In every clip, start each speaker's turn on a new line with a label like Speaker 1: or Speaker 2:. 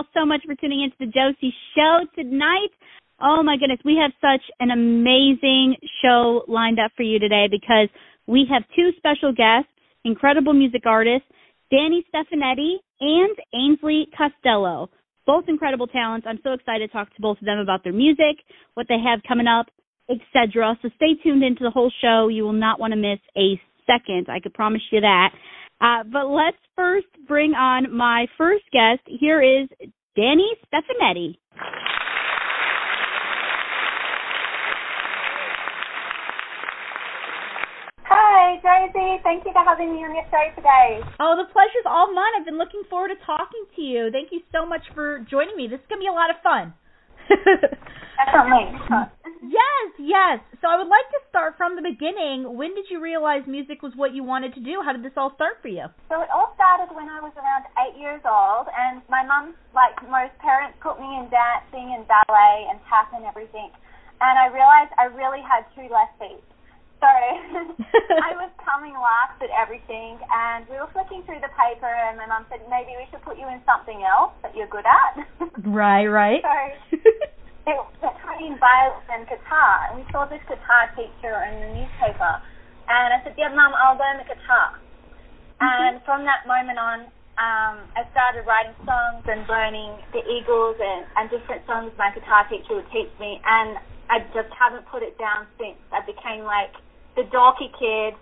Speaker 1: All so much for tuning into the Josie Show tonight. Oh my goodness, we have such an amazing show lined up for you today because we have two special guests, incredible music artists, Danni Stefanetti and Ainsley Costello. Both incredible talents. I'm so excited to talk to both of them about their music, what they have coming up, etc. So stay tuned into the whole show. You will not want to miss a second. I could promise you that. Uh, but let's first bring on my first guest. Here is Danni Stefanetti.
Speaker 2: Hi, Josie. Thank you for having me on your show today.
Speaker 3: Oh, the pleasure's all mine. I've been looking forward to talking to you. Thank you so much for joining me. This is going to be a lot of fun.
Speaker 2: Definitely.
Speaker 3: yes, yes. So I would like to start from the beginning. When did you realize music was what you wanted to do? How did this all start for you?
Speaker 2: So it all started when I was around eight years old, and my mum, like most parents, put me in dancing and ballet and tap and everything. And I realized I really had two left feet. So I was coming last at everything, and we were flicking through the paper, and my mum said, maybe we should put you in something else that you're good at.
Speaker 3: Right, right.
Speaker 2: so it was between violin and guitar, and we saw this guitar teacher in the newspaper, and I said, yeah, mum, I'll learn the guitar. And from that moment on, um, I started writing songs and learning the Eagles and, and different songs my guitar teacher would teach me, and I just haven't put it down since. I became like the dorky kid,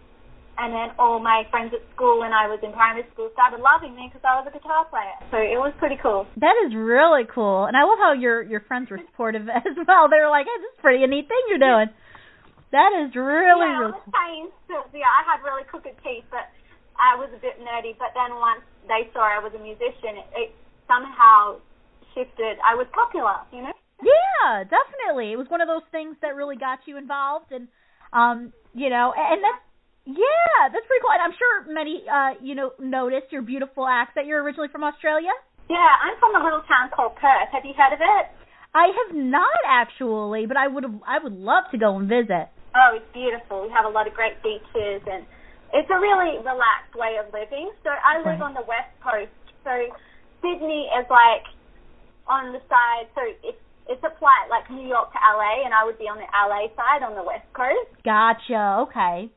Speaker 2: and then all my friends at school when I was in primary school started loving me because I was a guitar player. So it was pretty cool.
Speaker 3: That is really cool, and I love how your your friends were supportive as well. They were like, "Hey, this is pretty a neat thing you're doing." That is really
Speaker 2: yeah,
Speaker 3: really
Speaker 2: I was
Speaker 3: cool.
Speaker 2: paying still. Yeah, I had really crooked teeth, but I was a bit nerdy. But then once they saw I was a musician, it, it somehow shifted. I was popular, you know.
Speaker 3: Yeah, definitely. It was one of those things that really got you involved, and um, you know, and that's yeah, that's pretty cool. And I'm sure many uh, you know, noticed your beautiful accent. You're originally from Australia.
Speaker 2: Yeah, I'm from a little town called Perth. Have you heard of it?
Speaker 3: I have not actually, but I would have, I would love to go and visit.
Speaker 2: Oh, it's beautiful. We have a lot of great beaches, and it's a really relaxed way of living. So I live
Speaker 3: Right.
Speaker 2: on the west coast. So Sydney is like on the side. So it's it's a flight like New York to LA, and I would be on the LA side on the west coast.
Speaker 3: Gotcha. Okay.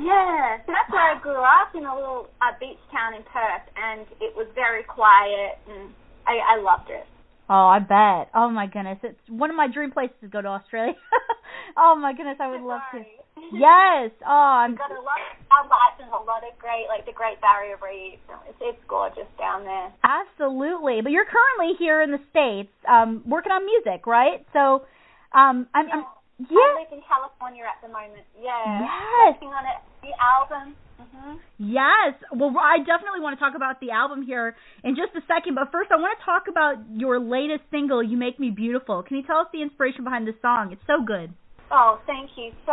Speaker 2: Yeah, so that's where I grew up in a little uh, beach town in Perth, and it was very quiet, and I, I loved it.
Speaker 3: Oh, I bet. Oh my goodness, it's one of my dream places to go to Australia. oh my goodness, I would love to. Yes. Oh, I'm.
Speaker 2: got a lot wildlife and a lot of great, like the Great Barrier Reef. It's, it's gorgeous down there.
Speaker 3: Absolutely. But you're currently here in the states, um, working on music, right? So, um, I'm. Yeah. I'm
Speaker 2: I
Speaker 3: yeah.
Speaker 2: live in California at the moment. Yeah.
Speaker 3: Yes.
Speaker 2: Working on it, the album. hmm
Speaker 3: Yes. Well, I definitely want to talk about the album here in just a second, but first I want to talk about your latest single, "You Make Me Beautiful." Can you tell us the inspiration behind this song? It's so good.
Speaker 2: Oh, thank you. So,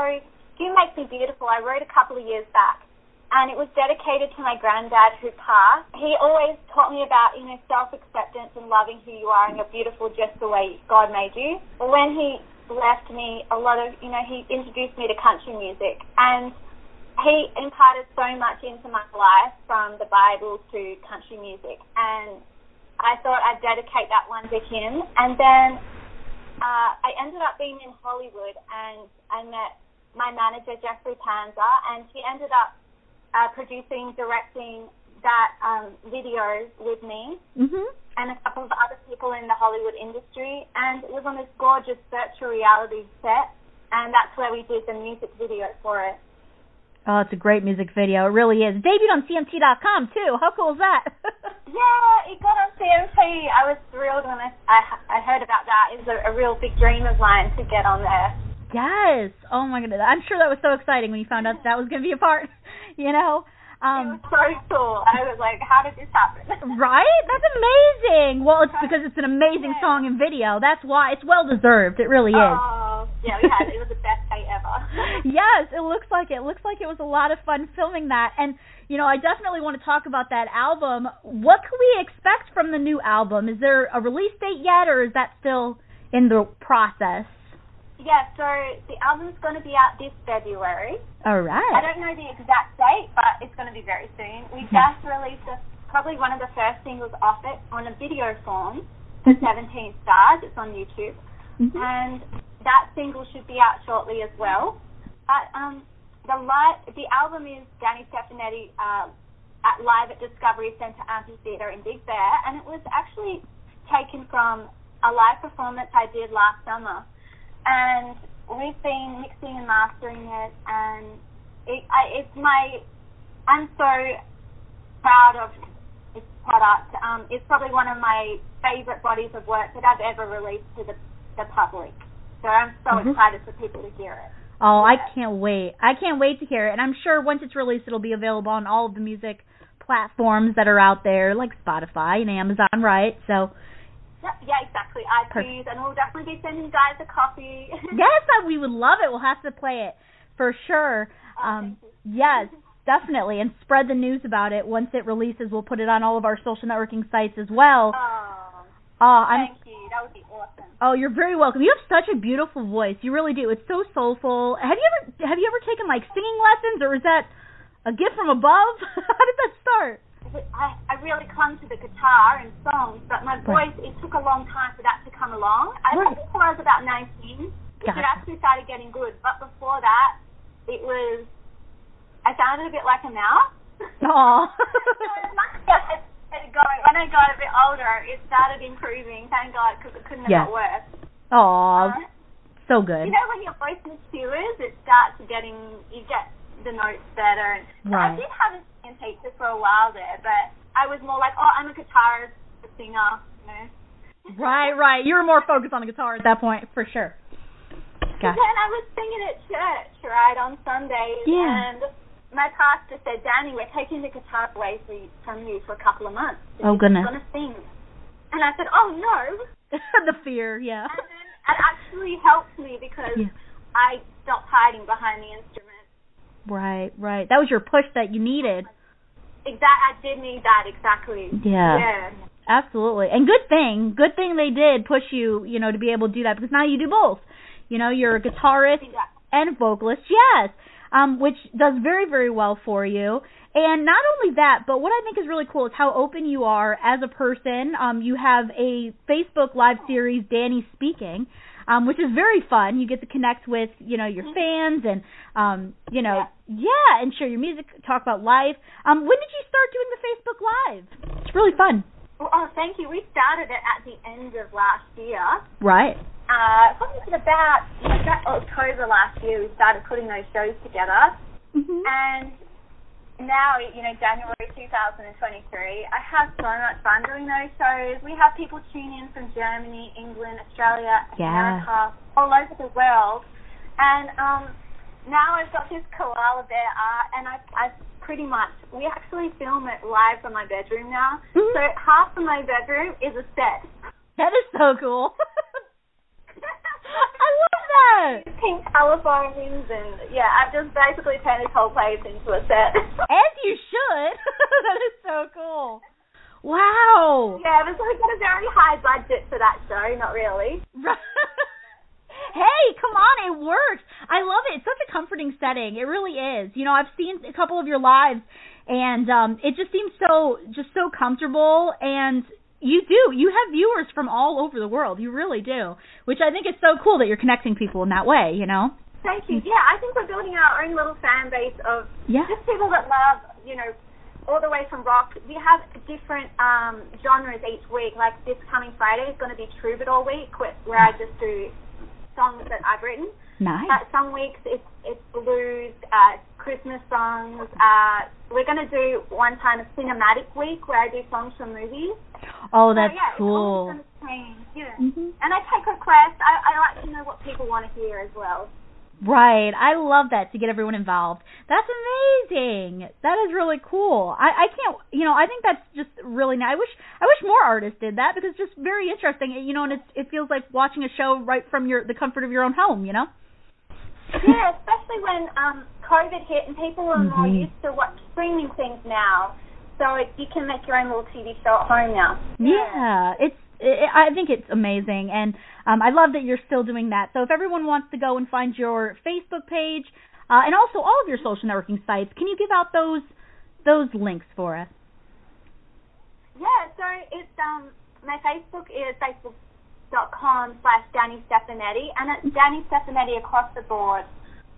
Speaker 2: You Make Me Beautiful, I wrote a couple of years back. And it was dedicated to my granddad who passed. He always taught me about, you know, self acceptance and loving who you are and you're beautiful just the way God made you. When he left me, a lot of, you know, he introduced me to country music. And he imparted so much into my life from the Bible to country music. And I thought I'd dedicate that one to him. And then uh, I ended up being in Hollywood and I met my manager Jeffrey Panza, and she ended up uh, producing, directing that um, video with me
Speaker 3: Mhm.
Speaker 2: and a couple of other people in the Hollywood industry, and it was on this gorgeous virtual reality set, and that's where we did the music video for it.
Speaker 3: Oh, it's a great music video. It really is. Debuted on CMT.com too. How cool is that?
Speaker 2: Yeah, it got on CMT. I was thrilled when I I, I heard about that. It was a, a real big dream of mine to get on there.
Speaker 3: Yes. Oh my goodness. I'm sure that was so exciting when you found out that was going to be a part. You know.
Speaker 2: it
Speaker 3: Um,
Speaker 2: was so cool. I was like, how did this happen?
Speaker 3: right? That's amazing. Well, it's because it's an amazing song and video. That's why it's well deserved. It really is.
Speaker 2: Oh, yeah, we had it was the best day ever.
Speaker 3: yes, it looks like it. It looks like it was a lot of fun filming that. And you know, I definitely want to talk about that album. What can we expect from the new album? Is there a release date yet, or is that still in the process?
Speaker 2: Yeah, so the album's going to be out this February.
Speaker 3: All
Speaker 2: I don't know the exact date, but it's going to be very soon. We just released a, probably one of the first singles off it on a video form for 17 Stars. It's on YouTube.
Speaker 3: Mhm.
Speaker 2: and that single should be out shortly as well. But um, the live, the album is Danni Stefanetti uh, at live at Discovery Centre Amphitheatre in Big Bear, and it was actually taken from a live performance I did last summer. And we've been mixing and mastering it, and it, I, it's my, I'm so proud of this product. Um, it's probably one of my favourite bodies of work that I've ever released to the the public. So I'm so
Speaker 3: Mhm.
Speaker 2: excited for people to hear it.
Speaker 3: Oh, I can't wait. I can't wait to hear it. And I'm sure once it's released it'll be available on all of the music platforms that are out there like Spotify and Amazon, right? So
Speaker 2: Yeah, yeah exactly. iTunes, and we'll definitely be sending you guys a copy.
Speaker 3: yes, I, we would love it. We'll have to play it for sure.
Speaker 2: Oh,
Speaker 3: Um, yes, definitely, and spread the news about it once it releases. We'll put it on all of our social networking sites as well.
Speaker 2: Oh,
Speaker 3: Oh, I'm
Speaker 2: thank you. That would be awesome.
Speaker 3: oh, you're very welcome. You have such a beautiful voice. You really do. It's so soulful. Have you ever have you ever taken like singing lessons, or is that a gift from above? How did that start?
Speaker 2: I, I really clung to the guitar and songs, but my
Speaker 3: Right.
Speaker 2: voice, it took a long time for that to come along. I
Speaker 3: Right.
Speaker 2: think before I was about 19, it actually started getting good. But before that, it was, I sounded a bit like a mouse.
Speaker 3: Aw.
Speaker 2: it going. When I got a bit older, it started improving. Thank God, because it couldn't have
Speaker 3: Yeah.
Speaker 2: got worse.
Speaker 3: Aw,
Speaker 2: Uh,
Speaker 3: so good.
Speaker 2: you know, when your voice matures, it starts getting. You get the notes better. And so I did have a singing teacher for a while there, but I was more like, oh, I'm a guitarist, a singer. You know.
Speaker 3: Right, right. You were more focused on the guitar at that point, for sure.
Speaker 2: And
Speaker 3: Gotcha.
Speaker 2: then I was singing at church, right, on Sundays,
Speaker 3: Yeah.
Speaker 2: and my pastor said, Danni, we're taking the guitar away from you for a couple of months.
Speaker 3: Oh, goodness.
Speaker 2: You're going to sing. And I said, oh, no.
Speaker 3: the fear, yeah.
Speaker 2: And then it actually helped me because
Speaker 3: Yeah.
Speaker 2: I stopped hiding behind the instrument.
Speaker 3: Right, right. That was your push that you needed.
Speaker 2: Exact, I did need that exactly.
Speaker 3: Yeah.
Speaker 2: Yeah.
Speaker 3: Absolutely. And good thing, good thing they did push you, you know, to be able to do that because now you do both. You know, you're a guitarist
Speaker 2: Exactly.
Speaker 3: and vocalist, yes, um, which does very, very well for you. And not only that, but what I think is really cool is how open you are as a person. Um, you have a Facebook live series, Danni Speaking, um, which is very fun. You get to connect with, you know, your fans and, um, you know, yeah. and share your music, talk about life. Um, when did you start doing the Facebook Live? It's really fun.
Speaker 2: Well, oh, thank you. We started it at the end of last year.
Speaker 3: Right.
Speaker 2: Uh, probably about October last year. We started putting those shows together.
Speaker 3: Mm-hmm.
Speaker 2: And now, you know, January 2023, I have so much fun doing those shows. We have people tune in from Germany, England, Australia,
Speaker 3: Yeah.
Speaker 2: America, all over the world. And um, now I've got this koala bear art, and I, I pretty much, we actually film it live from my bedroom now.
Speaker 3: Mhm.
Speaker 2: So half of my bedroom is a set.
Speaker 3: That is so cool. I love that.
Speaker 2: Pink telephones, and yeah, I've just basically turned this whole place into a set.
Speaker 3: As you should. that is so cool. Wow.
Speaker 2: Yeah, but we got a very high budget for that show. Not really.
Speaker 3: hey, come on, it works. I love it. It's such a comforting setting. It really is. You know, I've seen a couple of your lives and um it just seems so just so comfortable and you do. You have viewers from all over the world. You really do. Which I think is so cool that you're connecting people in that way, you know?
Speaker 2: Thank you. Yeah, I think we're building our own little fan base of
Speaker 3: Yeah.
Speaker 2: just people that love, you know, all the way from rock. We have different um, genres each week. Like this coming Friday is going to be Troubadour Week, where, where I just do songs that I've written.
Speaker 3: Nice.
Speaker 2: Uh, some weeks it's it's blues, uh, Christmas songs. Uh, we're going to do one time a cinematic week where I do songs from movies.
Speaker 3: Oh,
Speaker 2: So,
Speaker 3: that's
Speaker 2: yeah,
Speaker 3: cool.
Speaker 2: always going to change. Yeah.
Speaker 3: Mhm.
Speaker 2: And I take requests. I, I like to know what people want to hear as well.
Speaker 3: Right. I love that to get everyone involved. That's amazing. That is really cool. I I can't, you know, I think that's just really nice. I wish I wish more artists did that because it's just very interesting, you know, and it's it feels like watching a show right from your the comfort of your own home, you know?
Speaker 2: Yeah, especially when um, COVID hit and people are more
Speaker 3: Mhm.
Speaker 2: used to what streaming things now. So it, you can make your own little TV show at home now.
Speaker 3: Yeah, it's. It, I think it's amazing, and um, I love that you're still doing that. So if everyone wants to go and find your Facebook page, uh, and also all of your social networking sites, can you give out those those links for us?
Speaker 2: Yeah, so it's um my Facebook is facebook.com slash Danni Stefanetti and it's Danni Stefanetti across the board.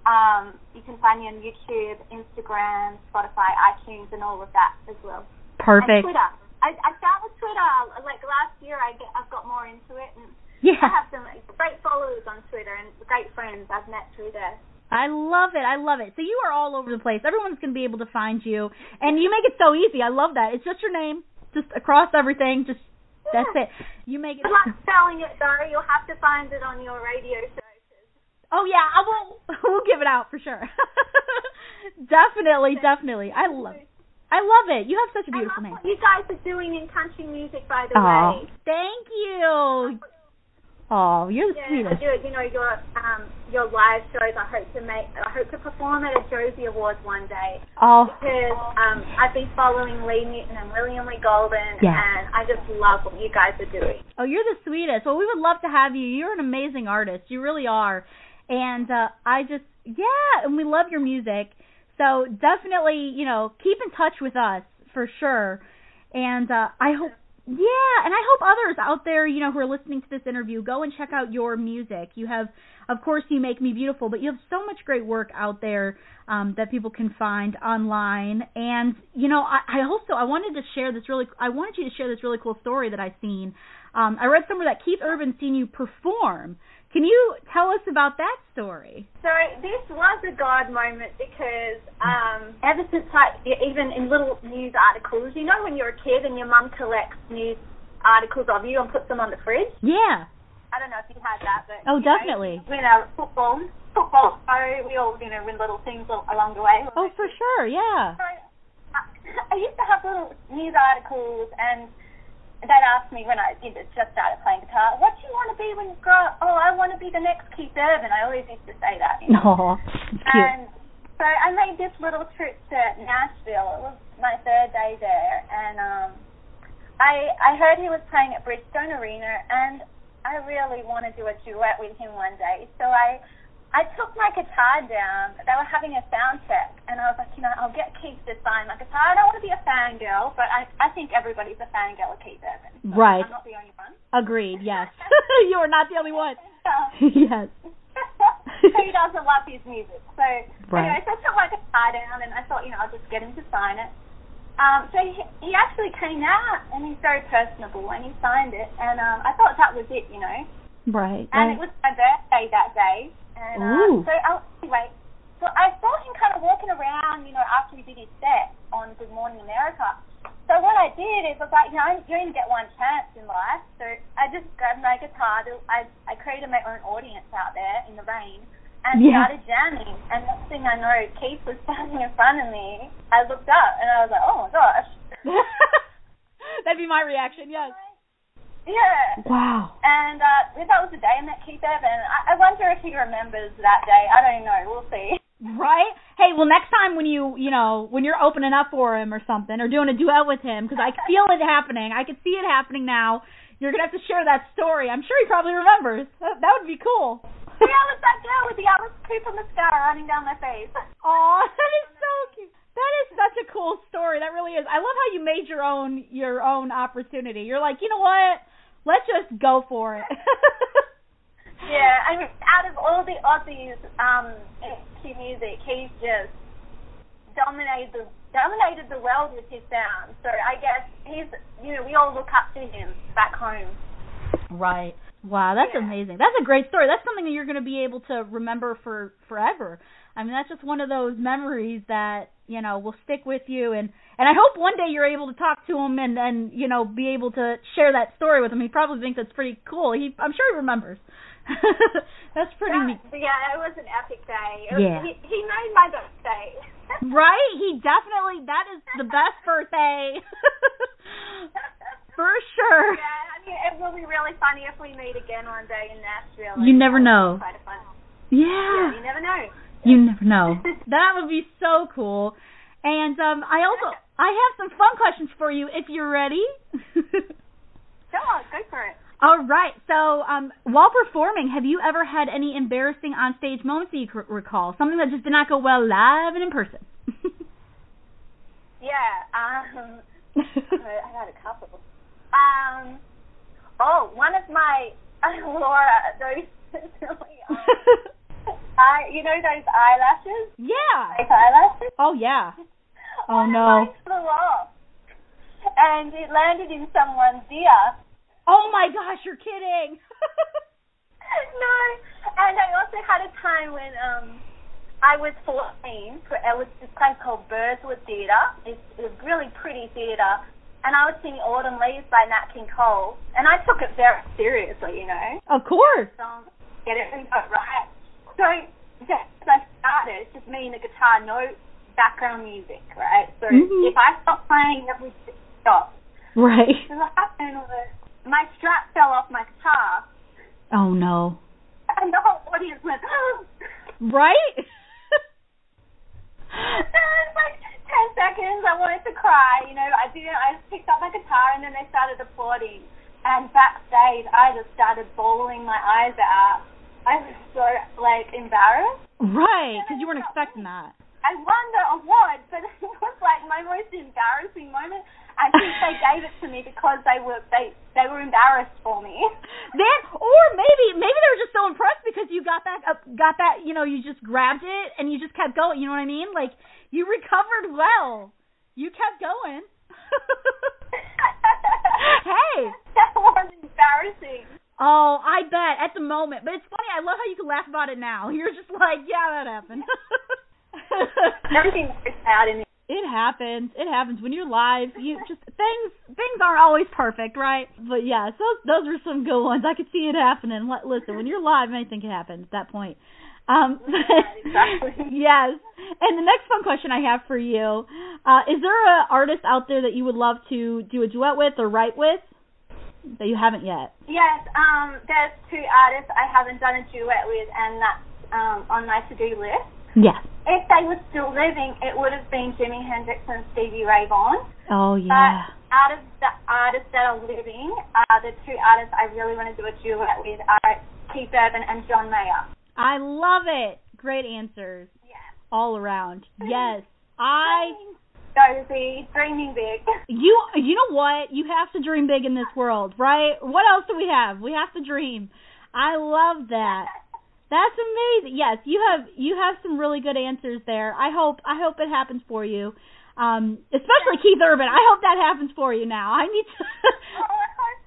Speaker 2: Um, you can find me on YouTube, Instagram, Spotify, iTunes, and all of that as well. And
Speaker 3: Perfect.
Speaker 2: Twitter. I, I started with Twitter like last year. I get, I've got more into it, and
Speaker 3: yeah.
Speaker 2: I have some like, great followers on Twitter and great friends I've met through there.
Speaker 3: I love it. I love it. So you are all over the place. Everyone's going to be able to find you, and you make it so easy. I love that. It's just your name, just across everything. Just that's it. You make it.
Speaker 2: Good luck spelling it though. You'll have to find it on your radio show.
Speaker 3: Oh yeah, I will. We'll give it out for sure. definitely, definitely. I love. It. I love it. You have such a beautiful name.
Speaker 2: you guys are doing in country music, by the
Speaker 3: Oh,
Speaker 2: way.
Speaker 3: thank you. Oh, you're the
Speaker 2: Yeah, I
Speaker 3: sweetest.
Speaker 2: do. You know your um your live shows. I hope to make. I hope to perform at a Josie Awards one day
Speaker 3: Oh,
Speaker 2: because um I've been following Lee Newton and William Lee Golden,
Speaker 3: Yeah.
Speaker 2: and I just love what you guys are doing.
Speaker 3: Oh, you're the sweetest. Well, we would love to have you. You're an amazing artist. You really are. And uh I just yeah, and we love your music. So definitely, you know, keep in touch with us for sure. And uh I hope yeah, and I hope others out there, you know, who are listening to this interview go and check out your music. You have of course you make me beautiful, but you have so much great work out there um that people can find online. And you know, I, I also I wanted to share this really I wanted you to share this really cool story that I've seen. Um I read somewhere that Keith Urban seen you perform. Can you tell us about that story?
Speaker 2: So this was a God moment because um, ever since I, even in little news articles, you know when you're a kid and your mum collects news articles of you and puts them on the fridge.
Speaker 3: Yeah.
Speaker 2: I don't know if you had that, but
Speaker 3: Oh,
Speaker 2: you know,
Speaker 3: definitely.
Speaker 2: you know, football, football. So we all, you know, win little things along the way.
Speaker 3: Oh, for sure. Yeah.
Speaker 2: So I, I used to have little news articles, and they'd ask me when I you know, just started playing guitar, "What do you want to be when you grow up?" Oh, I want to be the next Keith Urban. I always used to say that. You know?
Speaker 3: No. Cute.
Speaker 2: And so I made this little trip to Nashville. It was my third day there, and um, I I heard he was playing at Bridgestone Arena, and I really want to do a duet with him one day. So I I took my guitar down. They were having a sound check, and I was like, you know, I'll get Keith to sign my guitar. I don't want to be a fangirl, but I I think everybody's a fangirl of Keith Urban. So
Speaker 3: Right.
Speaker 2: I'm not the only one.
Speaker 3: Agreed. Yes. you are not the only one.
Speaker 2: So,
Speaker 3: yes.
Speaker 2: who doesn't love his music? So
Speaker 3: Right.
Speaker 2: anyway, so I took my guitar down and I thought, you know, I'll just get him to sign it. Um, so he, he actually came out and he's very personable and he signed it and um, I thought that was it, you know.
Speaker 3: Right.
Speaker 2: And
Speaker 3: right.
Speaker 2: it was my birthday that day. And um, so oh, anyway, so I saw him kind of walking around, you know, after he did his set on Good Morning America. So what I did is I was like, you know, you only get one chance in life. So I just grabbed my guitar. I I created my own audience out there in the rain and
Speaker 3: Yeah.
Speaker 2: started jamming. And next thing I know, Keith was standing in front of me. I looked up and I was like, oh my gosh.
Speaker 3: That'd be my reaction. Yes.
Speaker 2: Yeah.
Speaker 3: Wow.
Speaker 2: And uh, that was the day I met Keith Urban. I, I wonder if he remembers that day. I don't know. We'll see.
Speaker 3: Right? Hey, well, next time when you, you know, when you're opening up for him or something, or doing a duet with him, because I feel it happening. I can see it happening now. You're gonna have to share that story. I'm sure he probably remembers. That, that would be cool.
Speaker 2: See, I was that girl with the Alice Cooper mascara running down my face.
Speaker 3: Aw, that is so cute. That is such a cool story. That really is. I love how you made your own your own opportunity. You're like, you know what? Let's just go for it.
Speaker 2: yeah, I mean, out of all the Aussies um, in music, he's just dominated the dominated the world with his sound. So I guess he's, you know, we all look up to him back home.
Speaker 3: Right. Wow, that's
Speaker 2: Yeah.
Speaker 3: amazing. That's a great story. That's something that you're going to be able to remember for forever. I mean, that's just one of those memories that you know will stick with you, and and I hope one day you're able to talk to him and and you know be able to share that story with him. He probably thinks that's pretty cool. He, I'm sure he remembers. that's pretty
Speaker 2: That-
Speaker 3: neat.
Speaker 2: yeah, it was an epic day. Was,
Speaker 3: Yeah.
Speaker 2: He, he made my birthday.
Speaker 3: Right? He definitely. That is the best birthday. for sure.
Speaker 2: Yeah, I mean, it will be really funny if we meet again one day in Nashville.
Speaker 3: You never know.
Speaker 2: Quite a fun.
Speaker 3: Yeah.
Speaker 2: Yeah, you never know.
Speaker 3: You never know. that would be so cool. And um I also I have some fun questions for you if you're ready.
Speaker 2: Sure, go for it.
Speaker 3: All right. So, um while performing, have you ever had any embarrassing onstage moments that you c- recall? Something that just did not go well live and in person?
Speaker 2: Yeah, um, I got a couple. Um, oh, one of my Laura, those really, um, I, you know those eyelashes,
Speaker 3: yeah.
Speaker 2: fake eyelashes.
Speaker 3: Oh yeah. Oh, no.
Speaker 2: flew off, and it landed in someone's ear.
Speaker 3: Oh my gosh, you're kidding.
Speaker 2: no, and I also had a time when um I was 14. It was this place called Burswood Theatre. It's a really pretty theatre. And I was singing Autumn Leaves by Nat King Cole. And I took it very seriously, you know.
Speaker 3: of course.
Speaker 2: Song, get everything got right. So, yeah, as I started, it's just me and the guitar, no background music, right? So
Speaker 3: Mhm.
Speaker 2: if I stop playing, everything stops.
Speaker 3: Right.
Speaker 2: So what happened was my strap fell off my guitar.
Speaker 3: Oh no.
Speaker 2: And the whole audience went,
Speaker 3: Right?
Speaker 2: It's like ten seconds. I wanted to cry. You know, I didn't. I just picked up my guitar and then they started applauding. And backstage, I just started bawling my eyes out. I was so like embarrassed.
Speaker 3: right, because you weren't expecting that.
Speaker 2: I won the award, but it was like my most embarrassing moment. I think they gave it to me because they were they they were embarrassed for me.
Speaker 3: Then, or maybe maybe they were just so impressed because you got back up, got that, you know, you just grabbed it and you just kept going. You know what I mean? Like you recovered well. You kept going. hey.
Speaker 2: that was embarrassing.
Speaker 3: Oh, I bet at the moment, but it's funny. I love how you can laugh about it now. You're just like, yeah, that happened.
Speaker 2: Everything works out in the
Speaker 3: It happens. It happens when you're live. You just things things aren't always perfect, right? But yes, those those are some good ones. I could see it happening. Li- Listen, when you're live, anything can happen at that point. Um,
Speaker 2: exactly.
Speaker 3: yes. And the next fun question I have for you: uh, Is there an artist out there that you would love to do a duet with or write with that you haven't yet?
Speaker 2: Yes, um, there's two artists I haven't done a duet with, and that's um, on my to-do list.
Speaker 3: Yes.
Speaker 2: If they were still living, it would have been Jimi Hendrix and Stevie Ray Vaughan.
Speaker 3: Oh
Speaker 2: But
Speaker 3: yeah.
Speaker 2: out of the artists that are living, uh, the two artists I really want to do a duet with are Keith Urban and John Mayer.
Speaker 3: I love it. Great answers
Speaker 2: Yeah.
Speaker 3: all around. Yes. I
Speaker 2: Josie, dreaming big.
Speaker 3: You you know what? You have to dream big in this world, right? What else do we have? We have to dream. I love that. That's amazing. Yes, you have you have some really good answers there. I hope I hope it happens for you. Um especially Keith Urban. I hope that happens for you now. I need
Speaker 2: Oh,
Speaker 3: to
Speaker 2: so.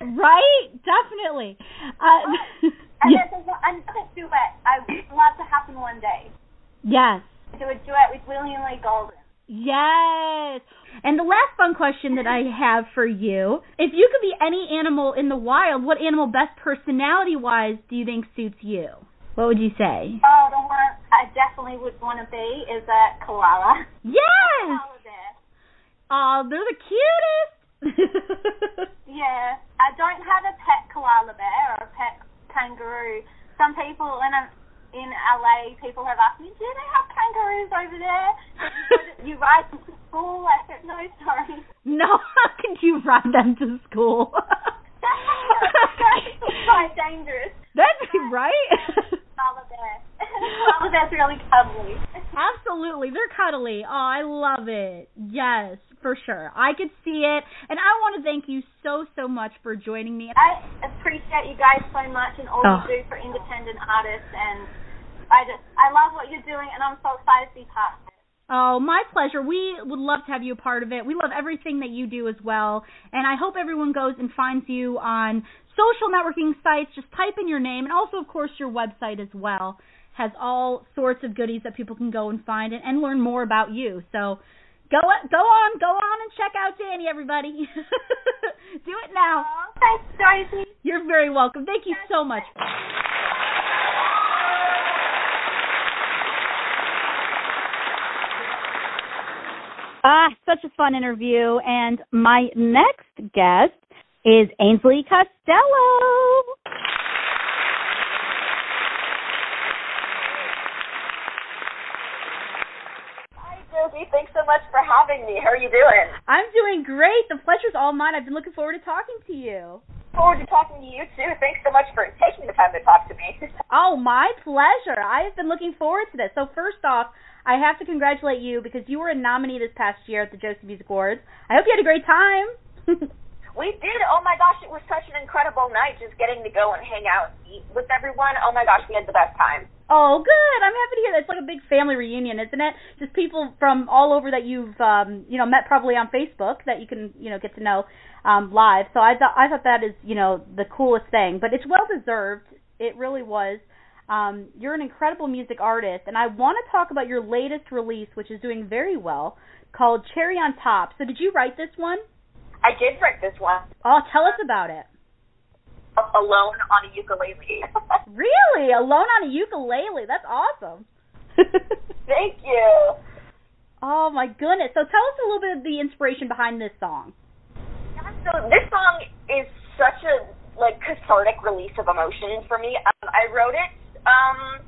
Speaker 3: Right? Definitely. Uh
Speaker 2: And
Speaker 3: yes.
Speaker 2: there's another duet I love to happen one day.
Speaker 3: yes.
Speaker 2: Do a duet with William Lee Golden.
Speaker 3: Yes. And the last fun question that I have for you, if you could be any animal in the wild, what animal best personality wise do you think suits you? What would you say?
Speaker 2: Oh, the one I definitely would want to be is a koala.
Speaker 3: Yes.
Speaker 2: Koala bear.
Speaker 3: Oh, they're the cutest.
Speaker 2: Yeah, I don't have a pet koala bear or a pet kangaroo. Some people in a, in LA, people have asked me, do you they have kangaroos over there? you ride them to school? I said, no, sorry.
Speaker 3: no, how could you ride them to school?
Speaker 2: That's quite dangerous.
Speaker 3: That's right.
Speaker 2: Koala bear. koala bear's really cuddly.
Speaker 3: Absolutely, they're cuddly. Oh, I love it. Yes, for sure. I could see it, and I want to thank you so so much for joining me.
Speaker 2: I appreciate you guys so much and all
Speaker 3: Oh.
Speaker 2: you do for independent artists, and I just I love what you're doing, and I'm so excited to be part of it.
Speaker 3: Oh, my pleasure. We would love to have you a part of it. We love everything that you do as well. And I hope everyone goes and finds you on social networking sites. Just type in your name and also, of course, your website as well. Has all sorts of goodies that people can go and find and, and learn more about you. So go go on, go on and check out Danni, everybody. do it now.
Speaker 2: Oh, thanks, Dorothy.
Speaker 3: You're very welcome. Thank you so much.
Speaker 1: Ah, such a fun interview. And my next guest is Ainsley Costello.
Speaker 4: Hi, Josie. Thanks so much for having me. How are you doing?
Speaker 3: I'm doing great. The pleasure's all mine. I've been looking forward to talking to you.
Speaker 4: Forward to talking to you too. Thanks so much for taking the time to talk to me.
Speaker 3: Oh, my pleasure. I have been looking forward to this. So first off, I have to congratulate you because you were a nominee this past year at the Josie Music Awards. I hope you had a great time.
Speaker 4: we did. Oh my gosh, it was such an incredible night just getting to go and hang out and eat with everyone. Oh my gosh, we had the best time.
Speaker 3: oh, good. I'm happy to hear that. It's like a big family reunion, isn't it? Just people from all over that you've um, you know, met probably on Facebook that you can, you know, get to know um live. So I thought I thought that is, you know, the coolest thing. But it's well deserved. It really was. Um, you're an incredible music artist, and I want to talk about your latest release, which is doing very well, called Cherry on Top. So, did you write this one?
Speaker 4: I did write this one
Speaker 3: Oh, tell us about it.
Speaker 4: alone on a ukulele.
Speaker 3: Really? Alone on a ukulele. That's awesome.
Speaker 4: Thank you.
Speaker 3: oh my goodness. So tell us a little bit of the inspiration behind this song.
Speaker 4: Yeah, so this song is such a like cathartic release of emotions for me. Um, I wrote it um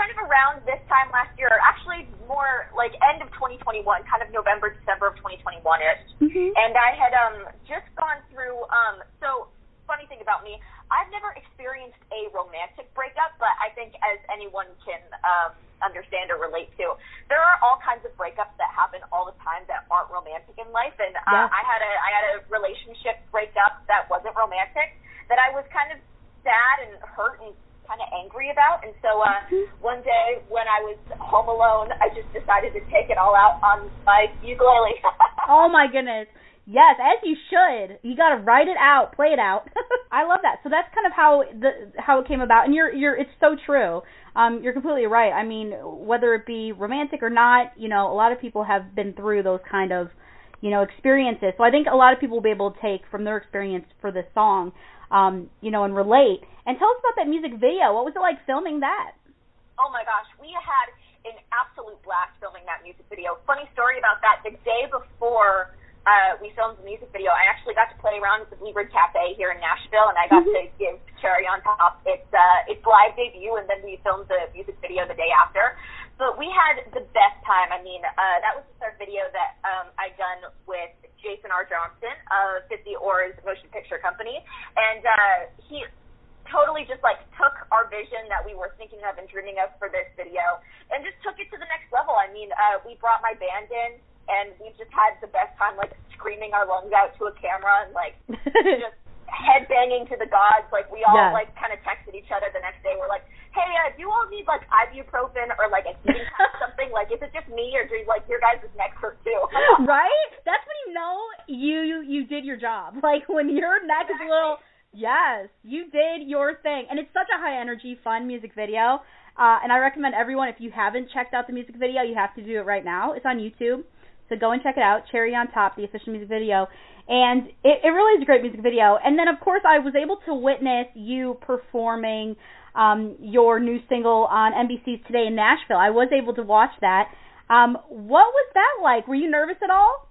Speaker 4: kind of around this time last year, actually more like end of 2021, kind of November, December of 2021 ish.
Speaker 3: Mm-hmm.
Speaker 4: And I had um just gone through um so funny thing about me, I've never experienced a romantic breakup, but I think as anyone can um understand or relate to, there are all kinds of breakups that happen all the time that aren't romantic in life and uh,
Speaker 3: Yeah.
Speaker 4: I had a I had a relationship breakup that wasn't romantic that I was kind of sad and hurt and kind of angry about and so uh one day when I was home alone I just decided to take it all out on my ukulele.
Speaker 3: Oh my goodness. Yes, as you should. You got to write it out, play it out. I love that. So that's kind of how the how it came about, and you're you're it's so true. Um, you're completely right. I mean, whether it be romantic or not, you know, a lot of people have been through those kind of, you know, experiences. So I think a lot of people will be able to take from their experience for this song, um, you know, and relate. And tell us about that music video. What was it like filming that?
Speaker 4: Oh my gosh, we had an absolute blast filming that music video. Funny story about that. The day before uh, we filmed the music video, I actually got to play around with the Bluebird Cafe here in Nashville, and I got to give Cherry on Top its uh, its live debut, and then we filmed the music video the day after. But we had the best time. I mean, uh, that was the third video that um, I done with Jason R. Johnson of 50 Oars Motion Picture Company, and uh, he totally just like took our vision that we were thinking of and dreaming of for this video and just took it to the next level. I mean, uh, we brought my band in and we just had the best time like screaming our lungs out to a camera and like just headbanging to the gods. Like we all
Speaker 3: Yeah.
Speaker 4: like kind of texted each other the next day. We're like, hey, uh, do you all need like ibuprofen or like a heating or something? Like, is it just me or do you, like your guys' neck hurt too?
Speaker 3: right? That's when you know you you, did your job. Like when your neck is a little Yes, you did your thing. And it's such a high energy, fun music video. Uh and I recommend everyone if you haven't checked out the music video, you have to do it right now. It's on YouTube. So go and check it out. Cherry on Top, the official music video. And it, it really is a great music video. And then of course I was able to witness you performing um your new single on NBC's Today in Nashville. I was able to watch that. Um what was that like? Were you nervous at all?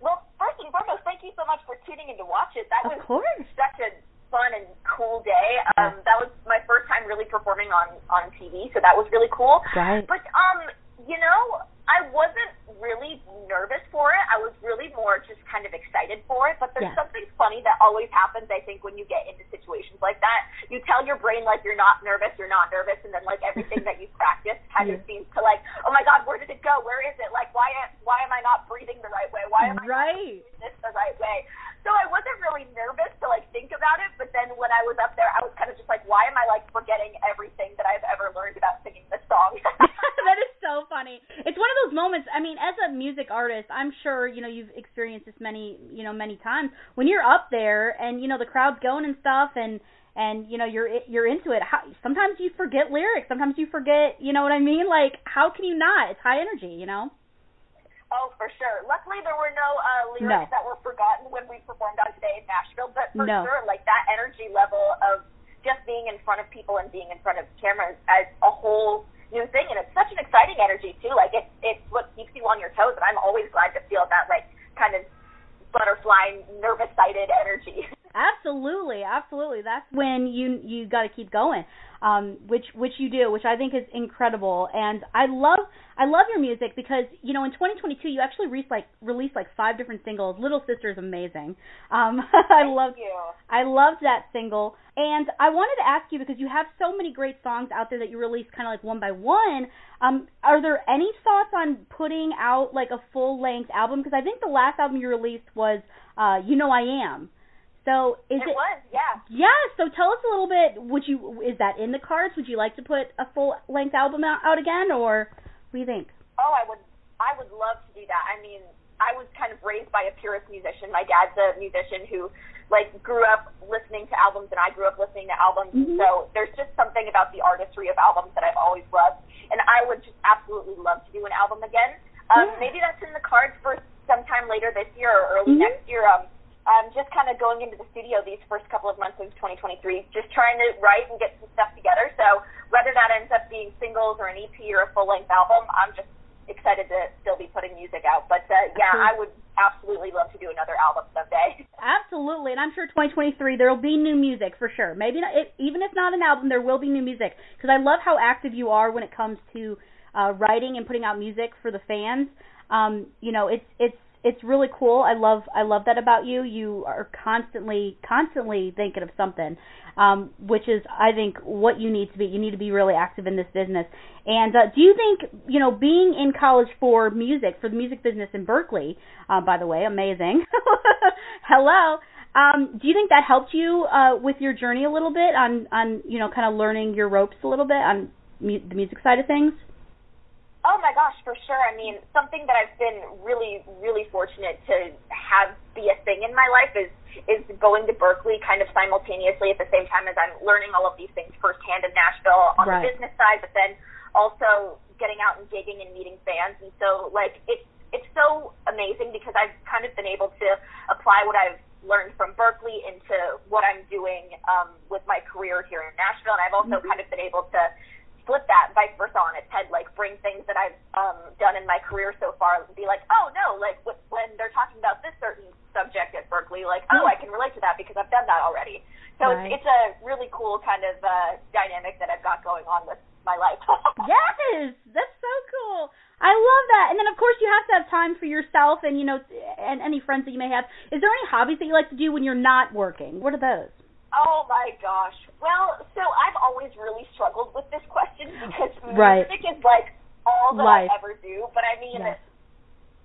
Speaker 4: Well, first and foremost, thank you so much for tuning in to watch it. That
Speaker 3: Of
Speaker 4: was
Speaker 3: course.
Speaker 4: such a fun and cool day. Um, that was my first time really performing on on TV, so that was really cool.
Speaker 3: Right.
Speaker 4: But um, you know, I wasn't really nervous for it. I was really more just kind of excited for it. But there's
Speaker 3: Yeah.
Speaker 4: something funny that always happens. I think when you get into situations like that, you tell your brain like you're not nervous, you're not nervous, and then like everything that you've practiced behind the scenes to like, oh my god, where did it go? Where is it? Like, why why am I not breathing the right way? Why am I
Speaker 3: right.
Speaker 4: not doing this the right way? So I wasn't really nervous to like think about it, but then when I was up there, I was kind of just like, why am I like forgetting everything that I've ever learned about singing this song?
Speaker 3: that is so funny. It's one of those moments. I mean, as a music artist, I'm sure you know you've experienced this many, you know, many times when you're up there and you know the crowd's going and stuff and and you know you're you're into it. How, sometimes you forget lyrics. Sometimes you forget. You know what I mean? Like how can you not? It's high energy. You know.
Speaker 4: Oh, for sure. Luckily, there were no uh, lyrics
Speaker 3: No.
Speaker 4: that were forgotten when we performed on today in Nashville. But for
Speaker 3: No.
Speaker 4: sure, like that energy level of just being in front of people and being in front of cameras as a whole new thing, and it's such an exciting energy too. Like it's it's what keeps you on your toes, and I'm always glad to feel that like kind of butterfly, nervous-sighted energy.
Speaker 3: Absolutely, absolutely. That's when you you got to keep going, um, which which you do, which I think is incredible. And I love I love your music because you know in 2022 you actually released like released like five different singles. Little Sister is amazing. Um, I love
Speaker 4: you.
Speaker 3: I loved that single. And I wanted to ask you because you have so many great songs out there that you release kind of like one by one. Um, are there any thoughts on putting out like a full length album? Because I think the last album you released was uh, You Know I Am. So is
Speaker 4: it, was, yeah.
Speaker 3: yeah, so tell us a little bit. Would you is that in the cards? Would you like to put a full length album out, out again, or what do you think?
Speaker 4: Oh, I would I would love to do that. I mean, I was kind of raised by a purist musician. My dad's a musician who like grew up listening to albums and I grew up listening to albums.
Speaker 3: Mhm.
Speaker 4: So there's just something about the artistry of albums that I've always loved. And I would just absolutely love to do an album again. Um
Speaker 3: Yeah.
Speaker 4: maybe that's in the cards for sometime later this year or early
Speaker 3: Mhm.
Speaker 4: next year. Um I'm just kind of going into the studio these first couple of months of 2023, just trying to write and get some stuff together. So whether that ends up being singles or an EP or a full length album, I'm just excited to still be putting music out. But uh, yeah, I would absolutely love to do another album someday.
Speaker 3: Absolutely, and I'm sure 2023 there will be new music for sure. Maybe not, it, even if not an album, there will be new music because I love how active you are when it comes to uh, writing and putting out music for the fans. Um, you know, it's it's it's really cool. I love I love that about you. You are constantly constantly thinking of something, um, which is I think what you need to be. You need to be really active in this business. And uh, do you think you know being in college for music for the music business in Berklee? Uh, by the way, amazing. Hello. Um, do you think that helped you uh, with your journey a little bit on on you know kind of learning your ropes a little bit on mu- the music side of things?
Speaker 4: Oh my gosh, for sure. I mean, something that I've been really, really fortunate to have be a thing in my life is is going to Berklee kind of simultaneously at the same time as I'm learning all of these things firsthand in Nashville on
Speaker 3: Right.
Speaker 4: the business side, but then also getting out and gigging and meeting fans. And so like it's it's so amazing because I've kind of been able to apply what I've learned from Berklee into what I'm doing um, with my career here in Nashville, and I've also
Speaker 3: Mhm.
Speaker 4: kind of been able to flip that vice versa on its head, like bring things that I've um, done in my career so far and be like, oh no, like wh- when they're talking about this certain subject at Berklee, like oh I can relate to that because I've done that already. So
Speaker 3: Right.
Speaker 4: it's, it's a really cool kind of uh, dynamic that I've got going on with my life.
Speaker 3: yes, that's so cool. I love that. And then of course you have to have time for yourself and you know and any friends that you may have. Is there any hobbies that you like to do when you're not working? What are those?
Speaker 4: Oh my gosh. Well, so I've always really struggled with this question because
Speaker 3: Right.
Speaker 4: music is like all that
Speaker 3: Life.
Speaker 4: I ever do. But I mean,
Speaker 3: Yes.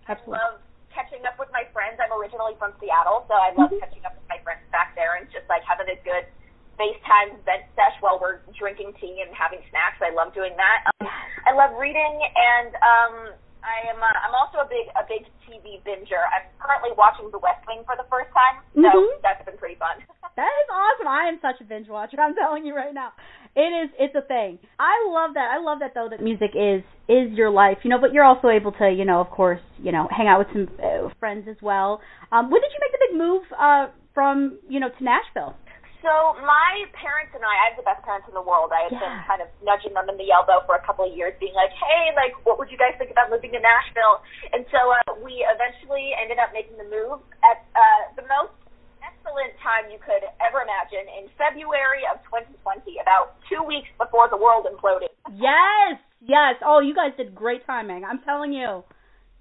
Speaker 4: I love catching up with my friends. I'm originally from Seattle, so I love
Speaker 3: Mhm.
Speaker 4: catching up with my friends back there and just like having a good FaceTime vent sesh while we're drinking tea and having snacks. I love doing that. Um, I love reading, and um, I am. Uh, I'm also a big a big TV binger. I'm currently watching The West Wing for the first time, so
Speaker 3: Mhm.
Speaker 4: that's been pretty fun.
Speaker 3: That is awesome. I am such a binge watcher. I'm telling you right now. It is it's a thing. I love that. I love that though that music is is your life, you know, but you're also able to, you know, of course, you know, hang out with some uh, friends as well. Um when did you make the big move uh from, you know, to Nashville?
Speaker 4: So my parents and I, I have the best parents in the world. I have been kind of nudging them in the elbow for a couple of years, being like, "Hey, like, what would you guys think about moving to Nashville?" And so uh, we eventually ended up making the move at uh, the most excellent time you could ever imagine in February of 2020, about two weeks before the world imploded.
Speaker 3: Yes. Yes. Oh, you guys did great timing. I'm telling you.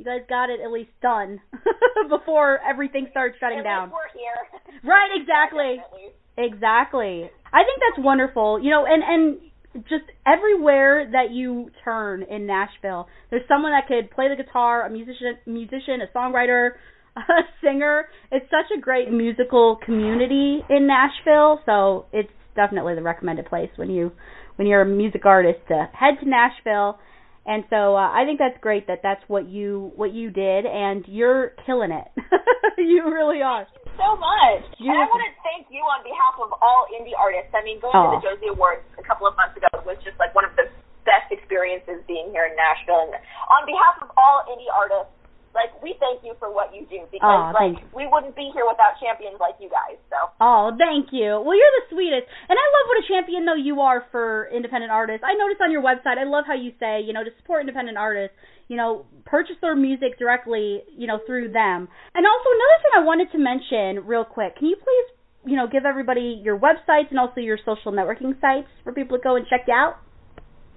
Speaker 3: You guys got it at least done before everything started shutting
Speaker 4: At
Speaker 3: down.
Speaker 4: we're here.
Speaker 3: Right, exactly. Exactly. I think that's wonderful. You know, and and just everywhere that you turn in Nashville, there's someone that could play the guitar, a musician, musician, a songwriter, a singer. It's such a great musical community in Nashville, so it's definitely the recommended place when you when you're a music artist to head to Nashville. And so uh, I think that's great that that's what you what you did, and you're killing it. you really are.
Speaker 4: So much. And I want to thank you on behalf of all indie artists. I mean, going
Speaker 3: Aw.
Speaker 4: to the oh. Josie Awards a couple of months ago was just like one of the best experiences being here in Nashville. And on behalf of all indie artists, like we thank you for what you do because
Speaker 3: Aw,
Speaker 4: like we wouldn't be here without champions like you guys. So
Speaker 3: Oh, thank you. Well, you're the sweetest. And I love what a champion though you are for independent artists. I noticed on your website, I love how you say, you know, to support independent artists, you know, purchase their music directly, you know, through them. And also another thing I wanted to mention real quick. Can you please, you know, give everybody your websites and also your social networking sites for people to go and check you out?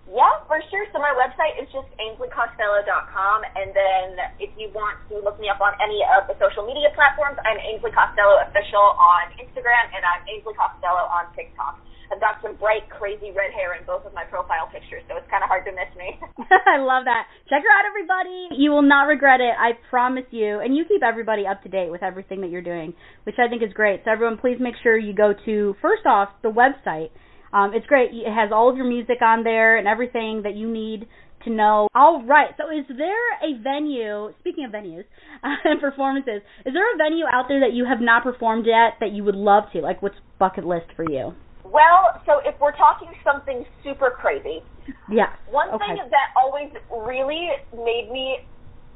Speaker 4: Yeah, for sure. So my website is just ainsleycostello.com, and then if you want to look me up on any of the social media platforms, I'm Ainsley Costello official on Instagram, and I'm Ainsley Costello on TikTok. I've got some bright, crazy red hair in both of my profile pictures, so it's kind of hard to miss me.
Speaker 3: I love that. Check her out, everybody. You will not regret it. I promise you. And you keep everybody up to date with everything that you're doing, which I think is great. So everyone, please make sure you go to first off the website. Um, it's great. It has all of your music on there and everything that you need to know. All right. So is there a venue? Speaking of venues and performances, is there a venue out there that you have not performed yet that you would love to? Like, what's bucket list for you?
Speaker 4: well, so if we're talking something super crazy,
Speaker 3: Yes.
Speaker 4: One
Speaker 3: okay.
Speaker 4: thing that always really made me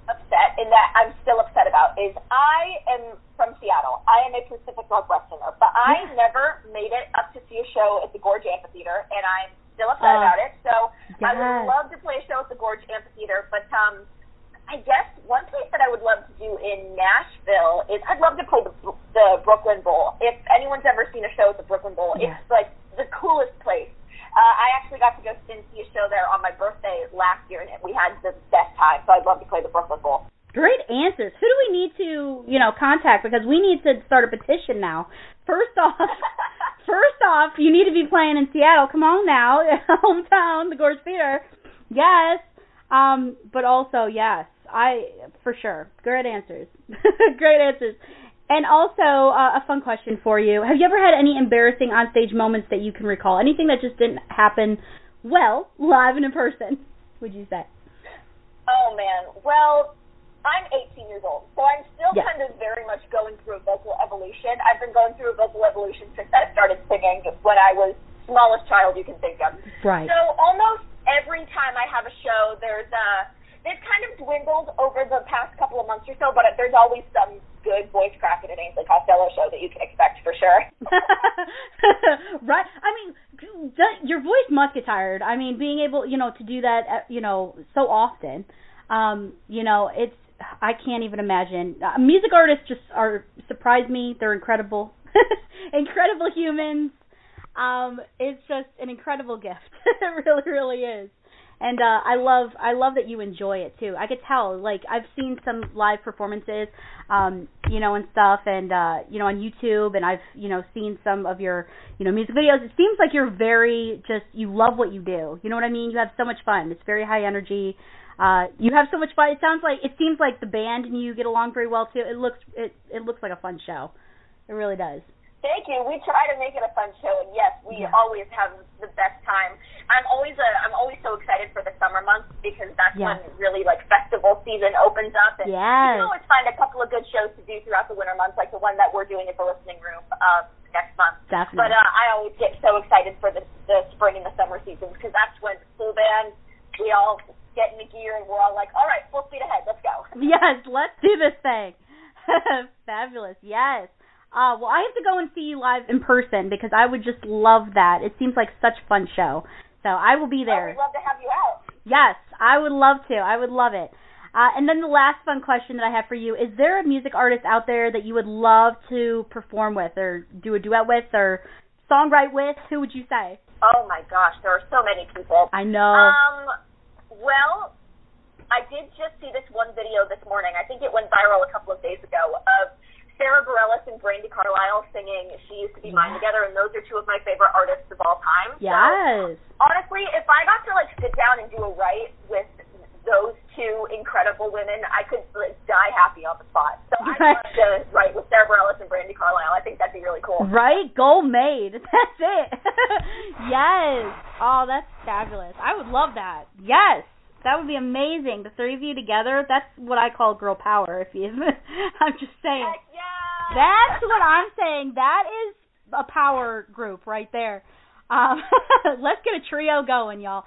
Speaker 4: upset, and that I'm still upset about, is I am from am a Pacific Northwesterner, but I never made it up to see a show at the Gorge Amphitheater, and I'm still upset
Speaker 3: Oh.
Speaker 4: about it. So I would love to play a show at the Gorge Amphitheater, but um, I guess one place that I would love to do in Nashville is I'd love to play the the Brooklyn Bowl. If anyone's ever seen a show at the Brooklyn Bowl,
Speaker 3: Yes.
Speaker 4: it's like the coolest place. Uh, I actually got to go and see a show there on my birthday last year, and we had the best time. So I'd love to play the Brooklyn Bowl.
Speaker 3: Great answers. Who do we need to, you know, contact? Because we need to start a petition now. First off, first off, you need to be playing in Seattle. Come on now, hometown, the Gorge Theater. Yes. Um, but also, yes, I for sure. Great answers. Great answers. And also, uh, a fun question for you: Have you ever had any embarrassing onstage moments that you can recall? Anything that just didn't happen well live and in person? Would you say?
Speaker 4: Oh man. Well, I'm 18 years old, so I'm still
Speaker 3: Yeah.
Speaker 4: kind of very much going through a vocal evolution. I've been going through a vocal evolution since I started singing when I was smallest child you can think of.
Speaker 3: Right.
Speaker 4: So almost every time I have a show, there's a they've kind of dwindled over the past couple of months or so, but there's always some good voice crack at an Ainsley Costello show that you can expect for sure.
Speaker 3: right. I mean, that, your voice must get tired. I mean, being able, you know, to do that, uh, you know, so often, um, you know, it's I can't even imagine. Uh, music artists just are surprise me. They're incredible, incredible humans. Um, it's just an incredible gift. it really, really is. And uh I love I love that you enjoy it too. I could tell like I've seen some live performances um you know and stuff and uh you know on YouTube and I've you know seen some of your you know music videos. It seems like you're very just you love what you do. You know what I mean? You have so much fun. It's very high energy. Uh you have so much fun. It sounds like it seems like the band and you get along very well too. It looks it it looks like a fun show. It really does.
Speaker 4: Thank you. We try to make it a fun show, and yes, we
Speaker 3: Yeah.
Speaker 4: always have the best time. I'm always a, I'm always so excited for the summer months because that's
Speaker 3: Yes.
Speaker 4: when really like festival season opens up, and you can always find a couple of good shows to do throughout the winter months, like the one that we're doing at the listening room uh, next month.
Speaker 3: Definitely.
Speaker 4: But uh, I always get so excited for the the spring and the summer seasons because that's when full band we all get in the gear and we're all like, all right, full speed ahead, let's go.
Speaker 3: Yes, let's do this thing. Fabulous. Yes. Uh, well, I have to go and see you live in person because I would just love that. It seems like such a fun show. So I will be there.
Speaker 4: we'd love to have you out.
Speaker 3: Yes, I would love to. I would love it. Uh, and then the last fun question that I have for you is there a music artist out there that you would love to perform with or do a duet with or songwrite with? Who would you say?
Speaker 4: Oh my gosh, there are so many people.
Speaker 3: I know.
Speaker 4: Um, well, I did just see this one video this morning. I think it went viral a couple of days ago of Sarah Bareilles and Brandi Carlile singing "She Used to Be Mine" together, and those are two of my favorite artists of all time.
Speaker 3: Yes.
Speaker 4: So, honestly, if I got to like sit down and do a write with those two incredible women, I could like, die happy on the spot. So I'd
Speaker 3: Right.
Speaker 4: love to write with Sarah Bareilles and Brandi Carlile. I think that'd be really cool.
Speaker 3: Right? Goal made. That's it. yes. Oh, that's fabulous. I would love that. Yes. That would be amazing. The three of you together, that's what I call girl power if you I'm just saying.
Speaker 4: Heck yeah!
Speaker 3: That's what I'm saying. That is a power group right there. Um, let's get a trio going, y'all.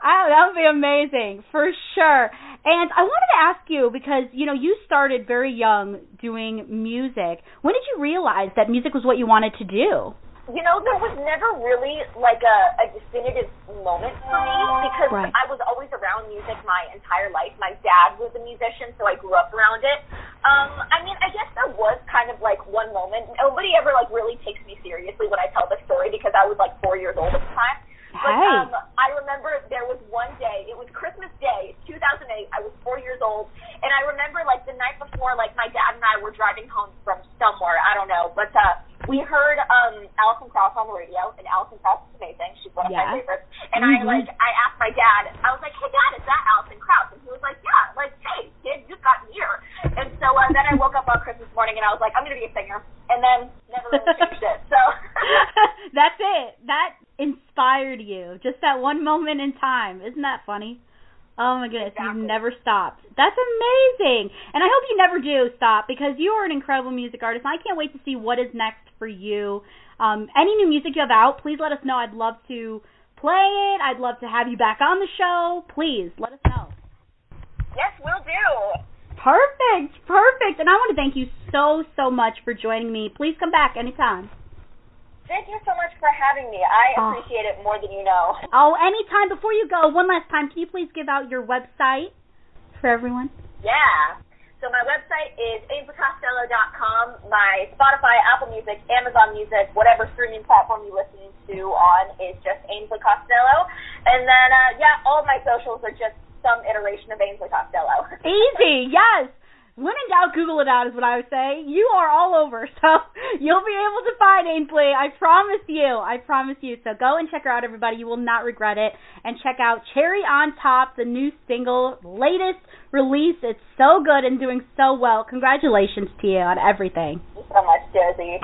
Speaker 3: I, that would be amazing for sure. And I wanted to ask you because you know you started very young doing music. When did you realize that music was what you wanted to do?
Speaker 4: you know, there was never really like a, a definitive moment for me because
Speaker 3: Right.
Speaker 4: I was always around music my entire life. My dad was a musician, so I grew up around it. Um, I mean, I guess there was kind of like one moment. Nobody ever like really takes me seriously when I tell the story because I was like four years old at the time. But
Speaker 3: Hey.
Speaker 4: um, I remember there was one day, it was Christmas Day, 2008. I was four years old, and I remember like the night before, like my dad and I were driving home from somewhere, I don't know, but uh, we heard um Alison Krauss on the radio, and Alison Krauss is amazing. She's one of
Speaker 3: Yeah.
Speaker 4: my favorites. And I
Speaker 3: Mhm.
Speaker 4: like, I asked my dad, I was like, hey dad, is that Alison Krauss? And he was like, yeah. Like, hey kid, you just got here. And so uh, then I woke up on Christmas morning, and I was like, I'm gonna be a singer, and then never really changed it. So.
Speaker 3: That's it. That inspired you. Just that one moment in time. Isn't that funny? Oh my goodness,
Speaker 4: Exactly.
Speaker 3: you've never stopped. That's amazing. And I hope you never do stop because you are an incredible music artist. And I can't wait to see what is next for you. Um, any new music you have out, please let us know. I'd love to play it. I'd love to have you back on the show. Please let us know.
Speaker 4: Yes, we'll do.
Speaker 3: Perfect, perfect. And I want to thank you so, so much for joining me. Please come back anytime.
Speaker 4: Thank you so much for having me. I
Speaker 3: Oh.
Speaker 4: appreciate it more than you know.
Speaker 3: Oh, anytime. Before you go, one last time, can you please give out your website for everyone?
Speaker 4: Yeah. So my website is ainsleycostello.com. My Spotify, Apple Music, Amazon Music, whatever streaming platform you listen to on is just Ainsley Costello. And then, uh, yeah, all of my socials are just some iteration of Ainsley Costello.
Speaker 3: Easy, yes. When in doubt, Google it out is what I would say. You are all over, so you'll be able to find Ainsley. I promise you. I promise you. So go and check her out, everybody. You will not regret it. And check out Cherry on Top, the new single, latest release. It's so good and doing so well. Congratulations to you on everything.
Speaker 4: Thank you so much, Josie.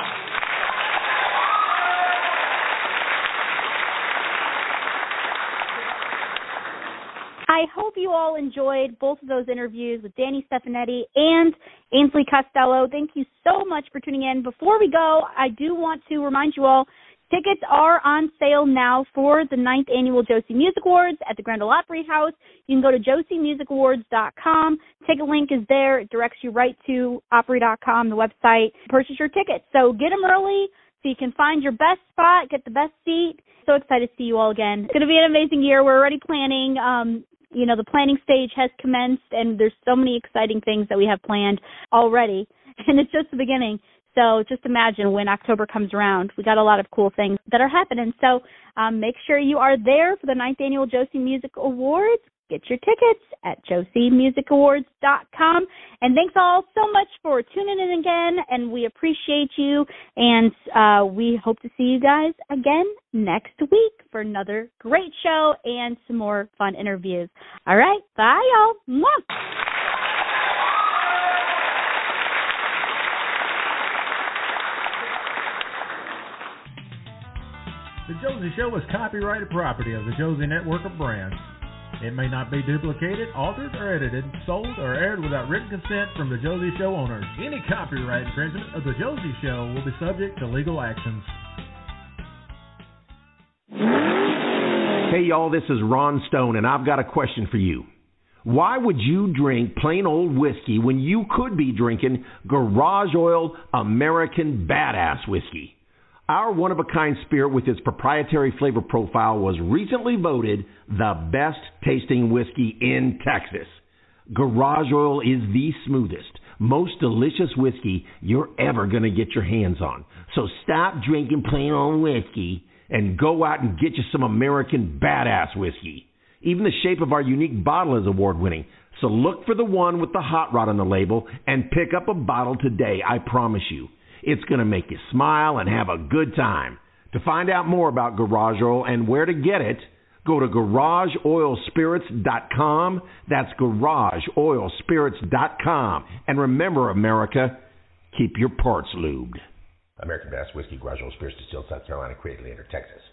Speaker 1: I hope you all enjoyed both of those interviews with Danni Stefanetti and Ainsley Costello. Thank you so much for tuning in. Before we go, I do want to remind you all tickets are on sale now for the ninth annual Josie Music Awards at the Grand Ole Opry House. You can go to josiemusicawards.com. Ticket link is there. It directs you right to opry.com, the website. To purchase your tickets. So get them early so you can find your best spot, get the best seat. So excited to see you all again. It's going to be an amazing year. We're already planning. Um, you know, the planning stage has commenced, and there's so many exciting things that we have planned already, and it's just the beginning. So just imagine when October comes around, we got a lot of cool things that are happening. So um, make sure you are there for the ninth annual Josie Music Awards. Get your tickets at josiemusicawards.com. And thanks all so much for tuning in again, and we appreciate you. And uh, we hope to see you guys again next week for another great show and some more fun interviews. All right, bye, y'all. Mwah.
Speaker 5: The Josie Show is copyrighted property of the Josie Network of Brands. It may not be duplicated, altered, or edited, sold, or aired without written consent from the Josie Show owners. Any copyright infringement of the Josie Show will be subject to legal actions.
Speaker 6: Hey, y'all, this is Ron Stone, and I've got a question for you. Why would you drink plain old whiskey when you could be drinking Garage Oil American Badass Whiskey? Our one of a kind spirit with its proprietary flavor profile was recently voted the best tasting whiskey in Texas. Garage Oil is the smoothest, most delicious whiskey you're ever going to get your hands on. So stop drinking plain old whiskey and go out and get you some American Badass Whiskey. Even the shape of our unique bottle is award winning. So look for the one with the hot rod on the label and pick up a bottle today. I promise you, it's going to make you smile and have a good time. To find out more about Garage Oil and where to get it, go to garageoilspirits.com. That's garageoilspirits.com. And remember, America, keep your parts lubed.
Speaker 7: American Bass Whiskey, Garage Oil Spirits, distilled South Carolina, created later, Texas.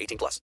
Speaker 8: 18 plus.